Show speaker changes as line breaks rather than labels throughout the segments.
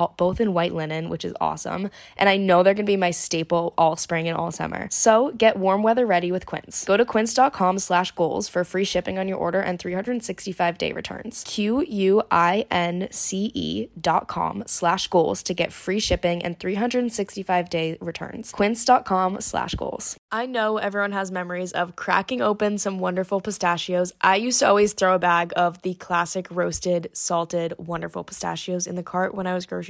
all, both in white linen, which is awesome. And I know they're gonna be my staple all spring and all summer. So get warm weather ready with Quince. Go to quince.com slash goals for free shipping on your order and 365 day returns. Q U I N C E dot com slash goals to get free shipping and 365 day returns. Quince.com slash goals. I know everyone has memories of cracking open some wonderful pistachios. I used to always throw a bag of the classic roasted, salted, wonderful pistachios in the cart when I was grocery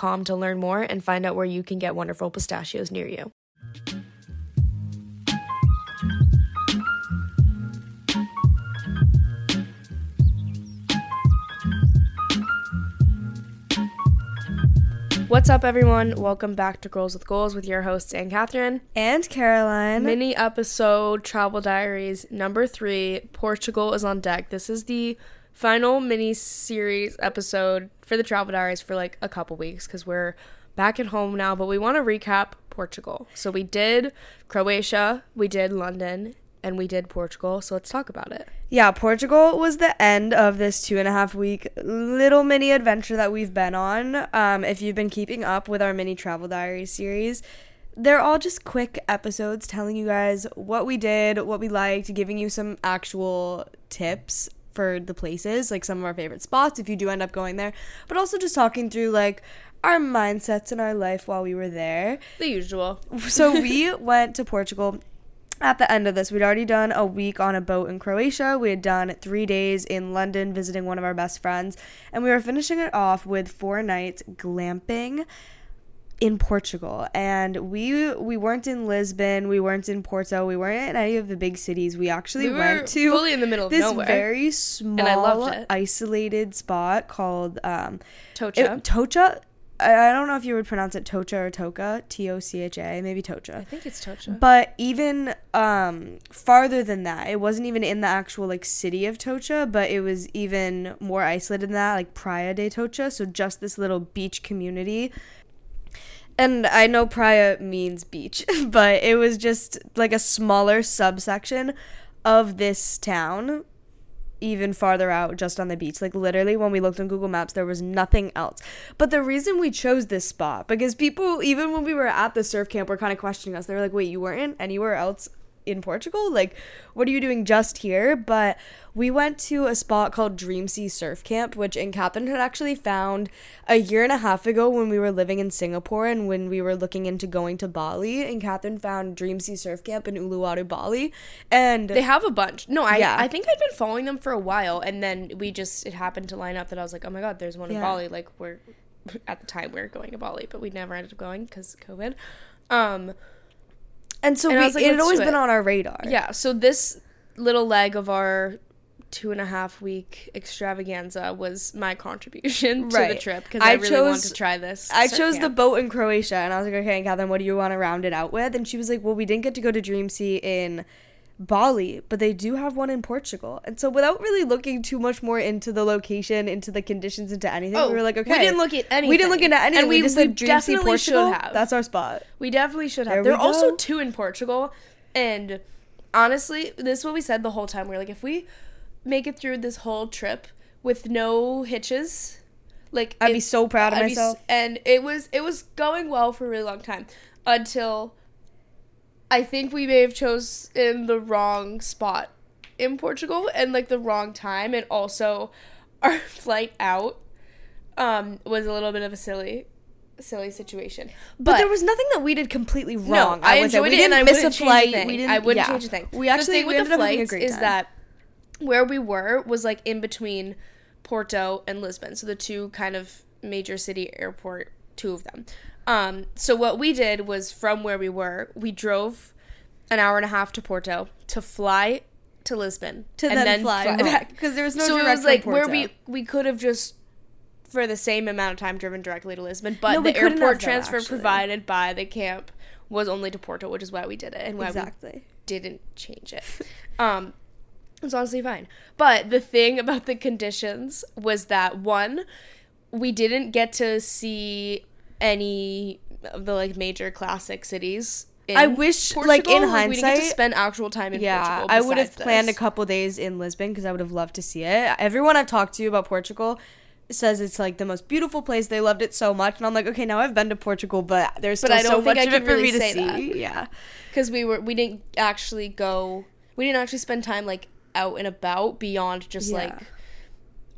to learn more and find out where you can get wonderful pistachios near you. What's up, everyone? Welcome back to Girls with Goals with your hosts, Anne Catherine.
And Caroline.
Mini episode Travel Diaries number three Portugal is on deck. This is the final mini series episode for the Travel Diaries for like a couple weeks because we're back at home now, but we want to recap Portugal. So we did Croatia, we did London, and we did Portugal. So let's talk about it.
Yeah, Portugal was the end of this two and a half week little mini adventure that we've been on. Um, if you've been keeping up with our mini travel diary series, they're all just quick episodes telling you guys what we did, what we liked, giving you some actual tips for the places, like some of our favorite spots if you do end up going there, but also just talking through like our mindsets in our life while we were there.
The usual.
So we went to Portugal at the end of this, we'd already done a week on a boat in Croatia. We had done three days in London visiting one of our best friends. And we were finishing it off with four nights glamping in Portugal. And we we weren't in Lisbon, we weren't in Porto, we weren't in any of the big cities. We actually
We
went to
fully in the middle of
this
nowhere.
very small, isolated spot called um,
Tocha.
it- Tocha. I I don't know if you would pronounce it Tocha or Toka, T O C H A, maybe Tocha.
I think it's Tocha.
But even um, farther than that, it wasn't even in the actual like city of Tocha, but it was even more isolated than that, like Praia de Tocha. So just this little beach community. And I know Praia means beach, but it was just like a smaller subsection of this town even farther out just on the beach. Like literally when we looked on Google Maps there was nothing else. But the reason we chose this spot because people even when we were at the surf camp were kind of questioning us. They were like, "Wait, you weren't anywhere else in Portugal? Like what are you doing just here?" But we went to a spot called Dream Sea Surf Camp, which in Catherine had actually found a year and a half ago when we were living in Singapore and when we were looking into going to Bali. And Catherine found Dream Sea Surf Camp in Uluwatu, Bali. And
They have a bunch. No, I
Yeah.
I think I'd been following them for a while, and then we just it happened to line up that I was like, oh my god, there's one in Bali. Like we're at the time we were going to Bali, but we never ended up going because COVID. Um,
And so
And
we,
like,
it had always been
it.
on our radar.
yeah. So this little leg of our two and a half week extravaganza was my contribution to the trip because
I
I, really wanted
chose-
to try this.
I chose the boat in Croatia, and I was like, okay, Catherine, what do you want to round it out with? And she was like, well, we didn't get to go to Dream Sea in Bali, but they do have one in Portugal. And so, without really looking too much more into the location, into the conditions, into anything, we oh, were like, okay,
Oh, we didn't look at anything.
we didn't look into anything.
and
we,
we,
just
we
Sea
definitely should
Portugal.
have.
That's our spot.
We definitely should have.
There
are also two in Portugal, and honestly, this is what we said the whole time. We are like, if we make it through this whole trip with no hitches, like
I'd be so proud of
I'd be
myself.
and it was it was going well for a really long time until I think we may have chosen the wrong spot in Portugal and like the wrong time, and also our flight out um was a little bit of a silly silly situation.
But, there was nothing that we did completely wrong.
no, I,
would say.
enjoyed
we
it,
didn't
and I
miss a flight.
a.
We didn't.
I wouldn't
yeah.
change a thing.
We actually
the thing
we
with the flights is
time.
that where we were was like in between Porto and Lisbon, so the two kind of major city airport, two of them. Um, so what we did was from where we were, we drove an hour and a half to Porto to fly to Lisbon
to
and
then, fly,
back.
because there was no
so it was like where we we could have just for the same amount of time driven directly to Lisbon, but
No,
the airport transfer
actually.
provided by the camp was only to Porto, which is why we did it and why
exactly.
we didn't change it. um, it was honestly fine. But the thing about the conditions was that one, we didn't get to see any of the like major classic cities. In
I wish, like, in
We didn't get
hindsight-
to spend actual time in
Yeah,
Portugal.
I would have planned a couple days in Lisbon because I would have loved to see it. Everyone I've talked to about Portugal says it's like the most beautiful place. They loved it so much, and I'm like, okay, now I've been to Portugal, but there's
But
still
I don't
so
think
much
I
of it for
really
me to see.
that.
Yeah,
because we were we didn't actually go we didn't actually spend time like out and about beyond just
Yeah.
like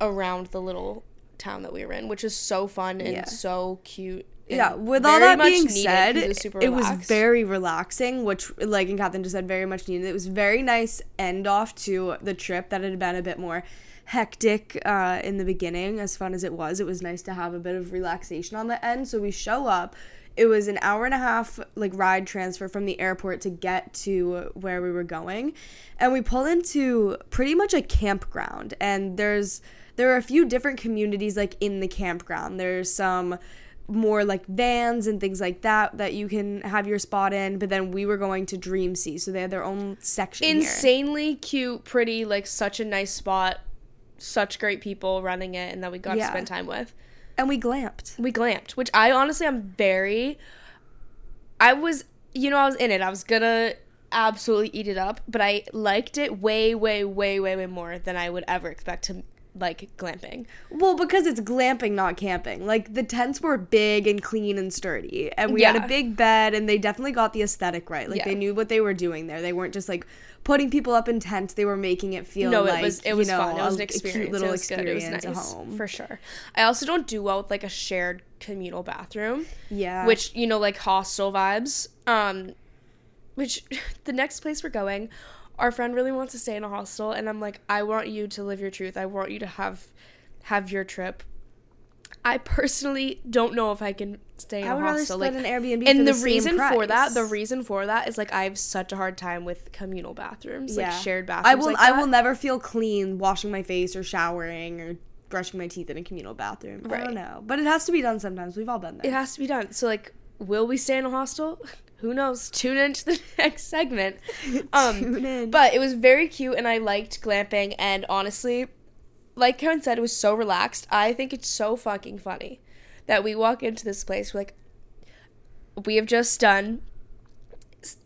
around the little town that we were in which is so fun and
Yeah.
so cute
yeah. With all that being said it,
was,
it was very relaxing, which, like, and Catherine just said, very much needed. It was very nice end off to the trip that had been a bit more hectic uh, in the beginning. As fun as it was, it was nice to have a bit of relaxation on the end. So we show up. It was an hour and a half like ride transfer from the airport to get to where we were going, and we pull into pretty much a campground. And there's there are a few different communities like in the campground. There's some more like vans and things like that that you can have your spot in. But then we were going to Dream Sea, so they had their own section here.
insanely cute pretty like such a nice spot such great people running it and that we got
Yeah.
to spend time with
And we glamped.
we glamped which i honestly I'm very i was you know i was in it i was gonna absolutely eat it up but i liked it way way way way way more than i would ever expect to like glamping
Well, because it's glamping, not camping. Like the tents were big and clean and sturdy, and we had a big bed, and they definitely got the aesthetic right. Like
Yeah.
they knew what they were doing there. They weren't just like putting people up in tents. They were making it feel
no
like
it was it
you
was
know,
fun it was
a-
an
a
experience
cute little
it was good it was
experience
nice
at home.
for sure i also don't do well with like a shared communal bathroom
yeah,
which you know like hostel vibes um which the next place we're going our friend really wants to stay in a hostel and i'm like i want you to live your truth i want you to have have your trip i personally don't know if i can stay in
I
a
would rather
hostel
split
like
an Airbnb.
and the,
same
reason for that the reason for that is like i have such a hard time with communal bathrooms like shared bathrooms
I will.
like
I will never feel clean washing my face or showering or brushing my teeth in a communal bathroom. I don't know, but it has to be done sometimes. We've all been there.
it has to be done so like will we stay in a hostel who knows tune into the next segment um
Tune in.
But it was very cute and I liked glamping and honestly, like Karen said, it was so relaxed. I think it's so fucking funny that we walk into this place we're like we have just done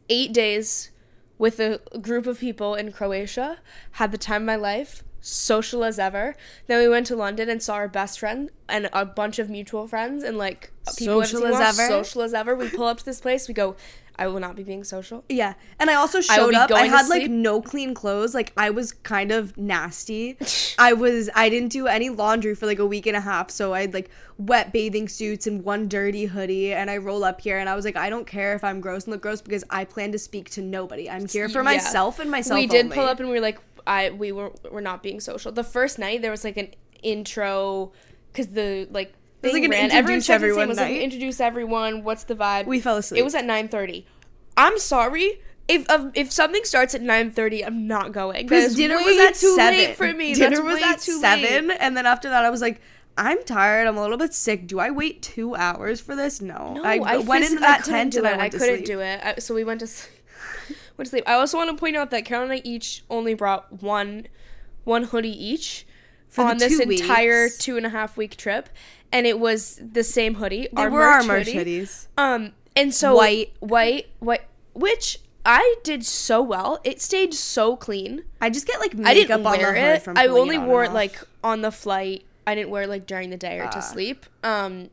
eight days with a group of people in Croatia, had the time of my life, social as ever. Then we went to London and saw our best friend and a bunch of mutual friends and like people
Social as ever?
Social as ever. We pull up to this place, we go, I will not be being social.
Yeah, and I also showed
be
up. I had like no clean clothes. Like I was kind of nasty. I was. I didn't do any laundry for like a week and a half. So I had like wet bathing suits and one dirty hoodie. And I roll up here and I was like, I don't care if I'm gross and look gross because I plan to speak to nobody. I'm here for
Yeah.
myself and myself.
we did
only.
pull up and we were like i we were we're not being social the first night there was like an intro because the like
was like
thing
an
ran.
introduce
said the same.
everyone
It was like introduce everyone what's the vibe
We fell asleep.
it was at 9.30 i'm sorry if um, if something starts at nine thirty, I'm not going.
Because dinner was at
too
seven.
late for me.
Dinner
That's
was at
too
seven,
late.
and then after that, I was like, I'm tired. I'm a little bit sick. Do I wait two hours for this? No.
No,
I,
I
went into
I
that tent and I to
couldn't
sleep.
do it. I, so we went to went to sleep. I also want to point out that Carol and I each only brought one one hoodie each
For the
on this
two
entire
weeks.
two and a half week trip, and it was the same hoodie.
They were our merch hoodies.
Um, and so
White.
white, white, which I did so well. It stayed so clean.
I just get like makeup
I didn't
on
wear
the hood
it.
from
I
pulling
only
on
wore it
off.
like on the flight. I didn't wear it like during the day or to
Ah.
sleep. Um,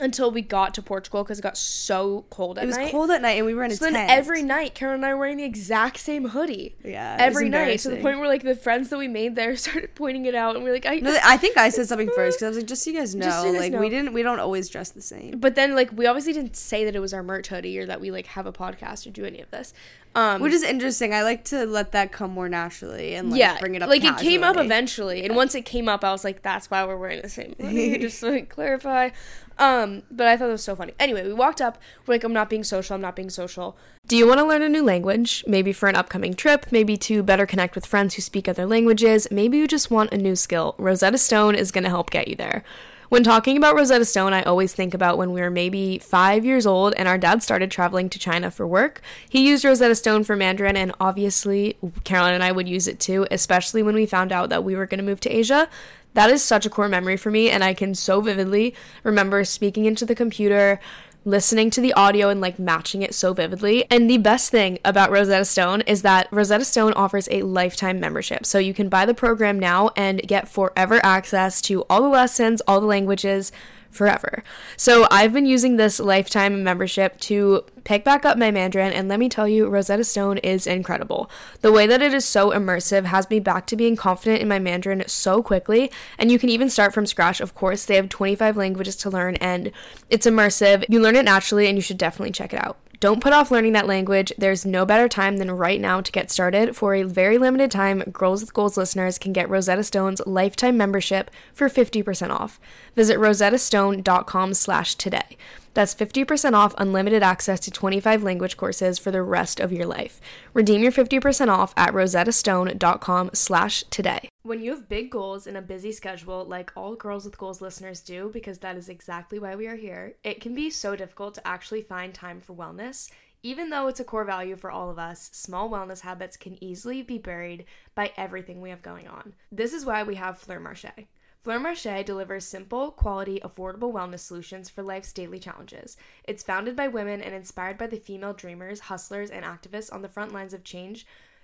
until we got to Portugal because it got so cold at
It was
night.
cold at night and we were in a
So then every night, Karen and I were wearing the exact same hoodie.
yeah,
Every night, to the point where like the friends that we made there started pointing it out, and we are like, I.
No, I think I said something first because I was like, just so you guys know,
so you guys
like
know.
we didn't, we don't always dress the same.
but then like we obviously didn't say that it was our merch hoodie or that we like have a podcast or do any of this. Um,
Which is interesting. I like to let that come more naturally and like
yeah,
bring it up.
like it came up
casually.
eventually, and once it came up, I was like, "That's why we're wearing the same." hoodie, just to like clarify. Um, Um, but I thought it was so funny. Anyway, we walked up. We're like, "I'm not being social. I'm not being social." Do you want to learn a new language? Maybe for an upcoming trip, maybe to better connect with friends who speak other languages, maybe you just want a new skill. Rosetta Stone is going to help get you there. When talking about Rosetta Stone, I always think about when we were maybe five years old and our dad started traveling to China for work. He used Rosetta Stone for Mandarin, and obviously, Caroline and I would use it too, especially when we found out that we were going to move to Asia. That is such a core memory for me, and I can so vividly remember speaking into the computer, listening to the audio and like matching it so vividly. And the best thing about Rosetta Stone is that Rosetta Stone offers a lifetime membership. So you can buy the program now and get forever access to all the lessons, all the languages forever. So I've been using this lifetime membership to pick back up my Mandarin and let me tell you Rosetta Stone is incredible. The way that it is so immersive has me back to being confident in my Mandarin so quickly and you can even start from scratch. Of course, they have 25 languages to learn and it's immersive. You learn it naturally and you should definitely check it out. Don't put off learning that language. There's no better time than right now to get started. For a very limited time, Girls with Goals listeners can get Rosetta Stone's lifetime membership for 50% off. Visit rosettastone.com slash today. That's 50% off unlimited access to 25 language courses for the rest of your life. Redeem your 50% off at rosettastone.com slash today. When you have big goals and a busy schedule, like all Girls with Goals listeners do, because that is exactly why we are here, it can be so difficult to actually find time for wellness. Even though it's a core value for all of us, small wellness habits can easily be buried by everything we have going on. This is why we have Fleur Marche. Fleur Marche delivers simple, quality, affordable wellness solutions for life's daily challenges. It's founded by women and inspired by the female dreamers, hustlers, and activists on the front lines of change.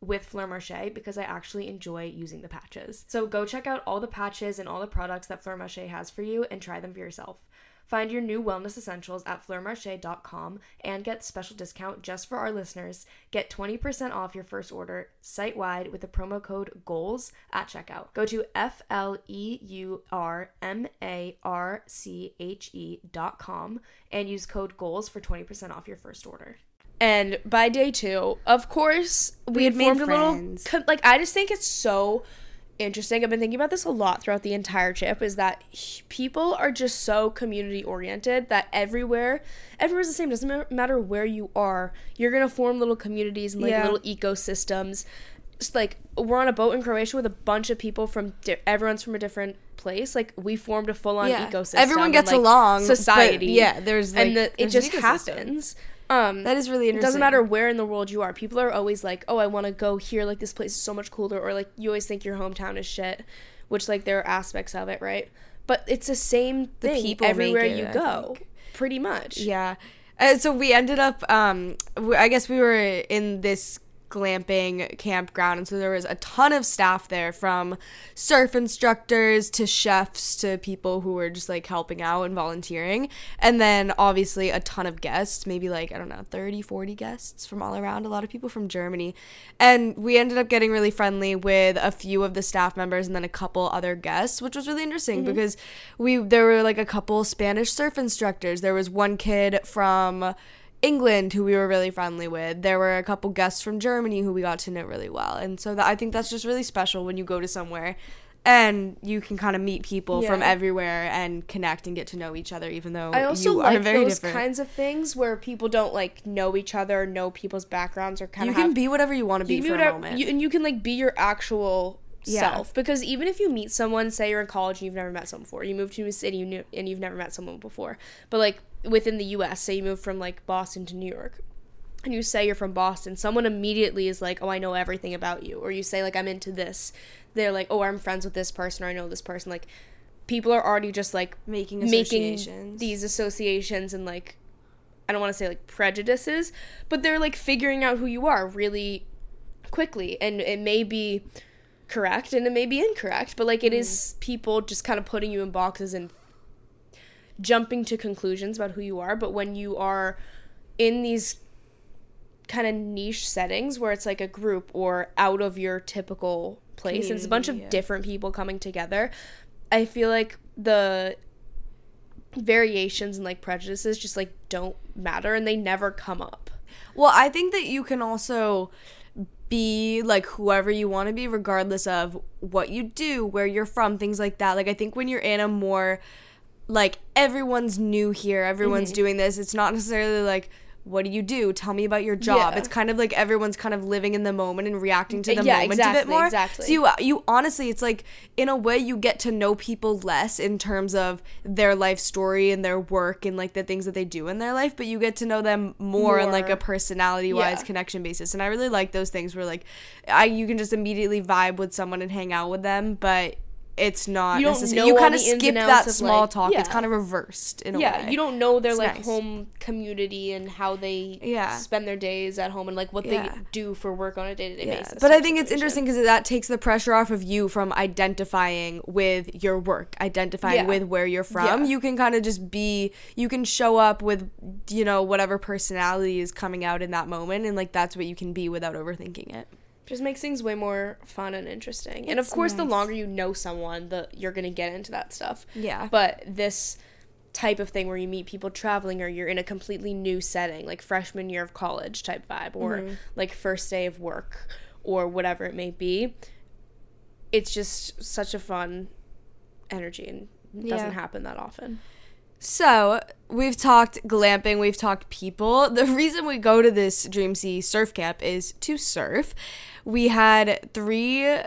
with Fleur Marche because I actually enjoy using the patches. So go check out all the patches and all the products that Fleur Marche has for you and try them for yourself. Find your new wellness essentials at fleurmarche.com and get special discount just for our listeners. Get 20% off your first order site wide with the promo code GOALS at checkout. Go to F L E U R M A R C H E dot com and use code GOALS for 20% off your first order. And by day two, of course, we,
We
had formed a little. co- Like, I just think it's so interesting. I've been thinking about this a lot throughout the entire trip. Is that people are just so community oriented that everywhere, everywhere's the same. Doesn't ma- matter where you are, you're gonna form little communities and like
Yeah.
little ecosystems. Just like we're on a boat in Croatia with a bunch of people from di- everyone's from a different place. Like we formed a full on
Yeah.
ecosystem.
Everyone
and,
gets
like,
along,
Society.
yeah, there's, like,
and the, it
there's an
just happens. Um,
That is really
it
interesting.
doesn't matter where in the world you are. People are always like, "Oh, I want to go here. Like this place is so much cooler." Or like you always think your hometown is shit, which like there are aspects of it, right? But it's the same
The
thing
people
everywhere
it,
you go, pretty much.
Yeah. Uh, so we ended up, um, I guess we were in this glamping campground. And so there was a ton of staff there from surf instructors to chefs to people who were just like helping out and volunteering. And then obviously a ton of guests maybe like i don't know 30 40 guests from all around a lot of people from germany. And we ended up getting really friendly with a few of the staff members and then a couple other guests which was really interesting
Mm-hmm.
because we there were like a couple spanish surf instructors. There was one kid from England, who we were really friendly with. There were a couple guests from Germany who we got to know really well. And so that, I think that's just really special when you go to somewhere and you can kind of meet people from everywhere and connect and get to know each other, even though
I also
you are
like
very
those
different.
kinds of things where people don't like know each other, know people's backgrounds, or kind
you
of
can
have
be whatever you want to be
you
for a moment.
you- and you can like be your actual
Yeah.
self because even if you meet someone say you're in college and you've never met someone before you move to a city and you- and you've never met someone before but like within the us say you move from like boston to new york and you say you're from boston someone immediately is like oh i know everything about you or you say like i'm into this they're like oh i'm friends with this person or i know this person like people are already just like
making
making
associations.
these associations and like I don't want to say like prejudices, but they're like figuring out who you are really quickly and it may be correct and it may be incorrect, but like it is mm. people just kind of putting you in boxes and jumping to conclusions about who you are, but when you are in these kind of niche settings where it's like a group or out of your typical place and it's a bunch of
yeah.
different people coming together, I feel like the variations and like prejudices just like don't matter and they never come up.
Well, I think that you can also be like whoever you want to be, regardless of what you do, where you're from, things like that. Like, I think when you're in a more like everyone's new here, everyone's mm-hmm. doing this, it's not necessarily like, what do you do? Tell me about your job.
Yeah.
It's kind of like everyone's kind of living in the moment and reacting to the
Yeah,
moment a bit
exactly,
more.
exactly.
So you uh, you honestly, it's like in a way you get to know people less in terms of their life story and their work and like the things that they do in their life, but you get to know them more, on like a personality wise
Yeah.
connection basis. And I really like those things where like I you can just immediately vibe with someone and hang out with them, but it's not
You know
You kind of skip that
of,
small
like-
talk. It's kind of reversed in a way.
yeah, you don't know their
It's
like
nice.
home community and how they
Yeah.
spend their days at home and like what
Yeah.
they do for work on a day to day basis.
but I think it's interesting because that takes the pressure off of you from identifying with your work, identifying
Yeah.
with where you're from.
Yeah.
You can kind of just be, you can show up with, you know, whatever personality is coming out in that moment, and like that's what you can be without overthinking it.
Just makes things way more fun and interesting. and of
It's
course, the longer you know someone, the you're gonna get into that stuff.
Yeah.
But this type of thing where you meet people traveling or you're in a completely new setting, like freshman year of college type vibe, or
Mm-hmm.
like first day of work, or whatever it may be, it's just such a fun energy and doesn't happen that often.
So we've talked glamping, we've talked people. The reason we go to this Dream Sea surf camp is to surf. We had three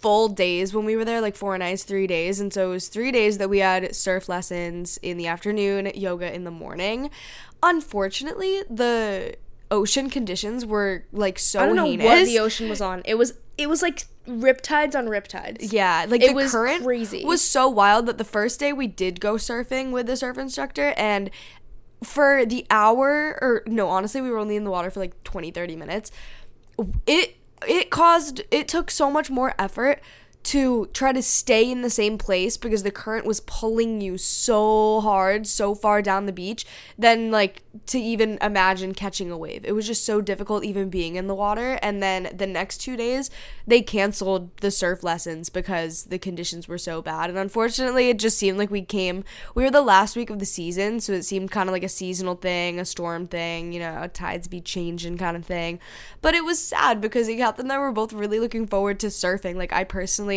full days when we were there, like four nights, three days, and so it was three days that we had surf lessons in the afternoon, yoga in the morning. Unfortunately, the ocean conditions were like so
I don't know
heinous.
what the ocean was on. It was it was like riptides on riptides.
Yeah, like
It
the
was
current
crazy.
was so wild that the first day we did go surfing with the surf instructor and for the hour or no, honestly, we were only in the water for like 20 30 minutes. It it caused it took so much more effort to try to stay in the same place because the current was pulling you so hard so far down the beach than like to even imagine catching a wave. It was just so difficult even being in the water and then the next 2 days they canceled the surf lessons because the conditions were so bad and unfortunately it just seemed like we came we were the last week of the season so it seemed kind of like a seasonal thing, a storm thing, you know, tides be changing kind of thing. But it was sad because Catherine and I were both really looking forward to surfing. Like I personally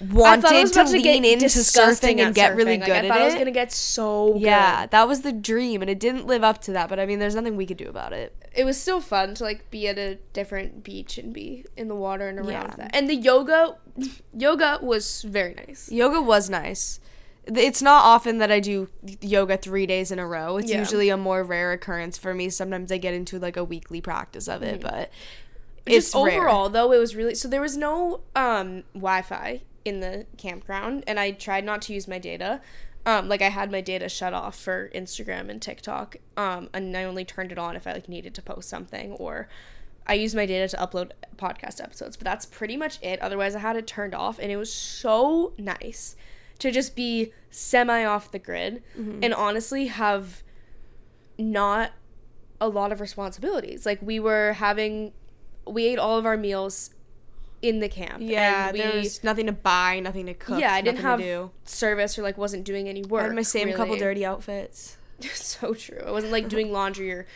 wanted
I I
to
to
lean
get
into surfing and get really
surfing.
good
like, I
at
thought
it.
I was gonna get so good.
yeah, that was the dream, and it didn't live up to that. But I mean, there's nothing we could do about it.
it was still fun to like be at a different beach and be in the water and around
Yeah.
that. And the yoga, yoga was very nice.
Yoga was nice. It's not often that I do yoga three days in a row. It's
Yeah.
usually a more rare occurrence for me. Sometimes I get into like a weekly practice of it, mm-hmm. but
Just
it's rare.
overall though, it was really so there was no um Wi-Fi in the campground, and I tried not to use my data. Um, like I had my data shut off for Instagram and TikTok, um, and I only turned it on if I like needed to post something or I used my data to upload podcast episodes, but that's pretty much it. Otherwise, I had it turned off, and it was so nice to just be semi off the grid
Mm-hmm.
and honestly have not a lot of responsibilities. Like we were having, we ate all of our meals in the camp.
Yeah,
and we,
there was nothing to buy, nothing to cook.
yeah, I didn't have
to do.
service or like wasn't doing any work.
I had my same couple dirty outfits.
so true. I wasn't like doing laundry or,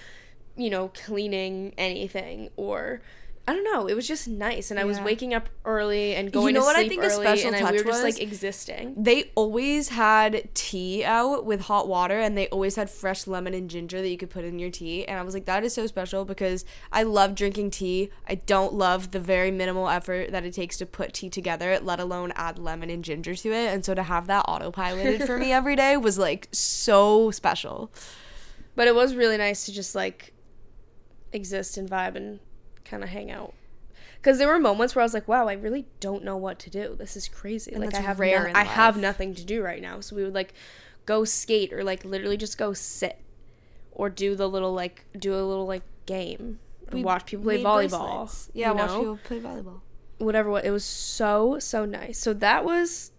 you know, cleaning anything or. I don't know. It was just nice, and I was waking up early and going You
know
to
what I
sleep
think a
early,
special
and I,
touch
we were just
was?
like existing.
They always had tea out with hot water, and they always had fresh lemon and ginger that you could put in your tea. And I was like, that is so special because I love drinking tea. I don't love the very minimal effort that it takes to put tea together, let alone add lemon and ginger to it. And so to have that autopiloted for me every day was like so special.
But it was really nice to just like exist and vibe and kind of hang out. Because there were moments where I was like, "Wow, I really don't know what to do. This is crazy.
And
like I have
rare
no- I have nothing to do right now." So we would like go skate or like literally just go sit or do the little like do a little like game. Or
We
watch people play volleyball.
bracelets. Yeah,
you
watch people play volleyball.
whatever what it was so so nice so that was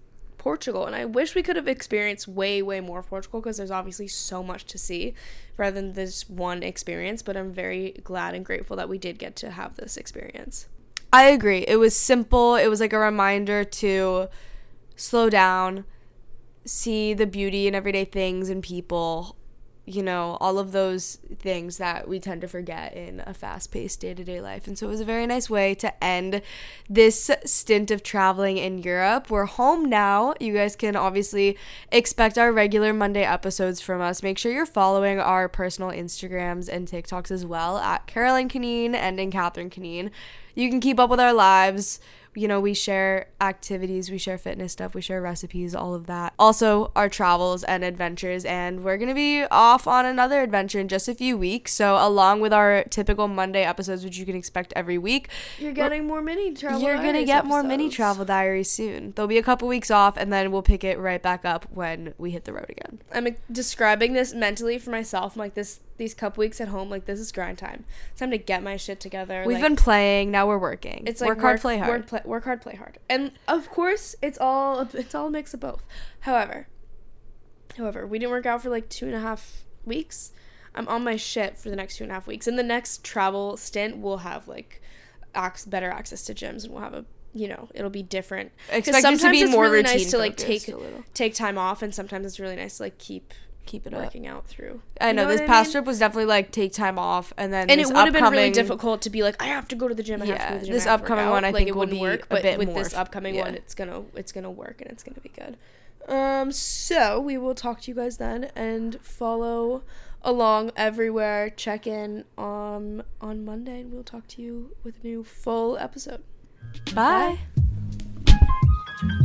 portugal and i wish we could have experienced way way more of portugal because there's obviously so much to see rather than this one experience but i'm very glad and grateful that we did get to have this experience
I agree. It was simple. It was like a reminder to slow down, see the beauty in everyday things and people, you know, all of those things that we tend to forget in a fast paced day to day life. And so it was a very nice way to end this stint of traveling in Europe. We're home now. You guys can obviously expect our regular Monday episodes from us. Make sure you're following our personal Instagrams and TikToks as well at Caroline Canine and in Catherine Canine. You can keep up with our lives you know, we share activities, we share fitness stuff, we share recipes, all of that. Also, our travels and adventures. And we're going to be off on another adventure in just a few weeks. So, along with our typical Monday episodes, which you can expect every week,
you're getting more mini travel
you're going to
Diaries
get more mini travel diaries soon. There'll be a couple weeks off, and then we'll pick it right back up when we hit the road again.
i'm describing this mentally for myself I'm like this these couple weeks at home like this is grind time it's time to get my shit together
We've
like,
been playing, now we're working.
It's like
work hard, play hard.
Work, play, work hard, play hard, and of course, it's all it's all a mix of both. However, however, we didn't work out for like two and a half weeks. I'm on my shit for the next two and a half weeks. In the next travel stint, we'll have like ac- better access to gyms, and we'll have a you know it'll be different.
Expect it to be
it's
more
really
routine
nice to like take take time off, and sometimes it's really nice to like keep
Keep it up.
working out through.
I
You
know, this past
mean?
trip was definitely like take time off, and then
and it would have been really difficult to be like I have to go to the gym. I have to
Yeah,
the gym.
this
I have to work
upcoming one I
like,
think
it wouldn't
be
work, but with this upcoming
yeah.
one, it's gonna it's gonna work and it's gonna be good. Um, so we will talk to you guys then and follow along everywhere. Check in um on Monday and we'll talk to you with a new full episode.
Bye.
Bye.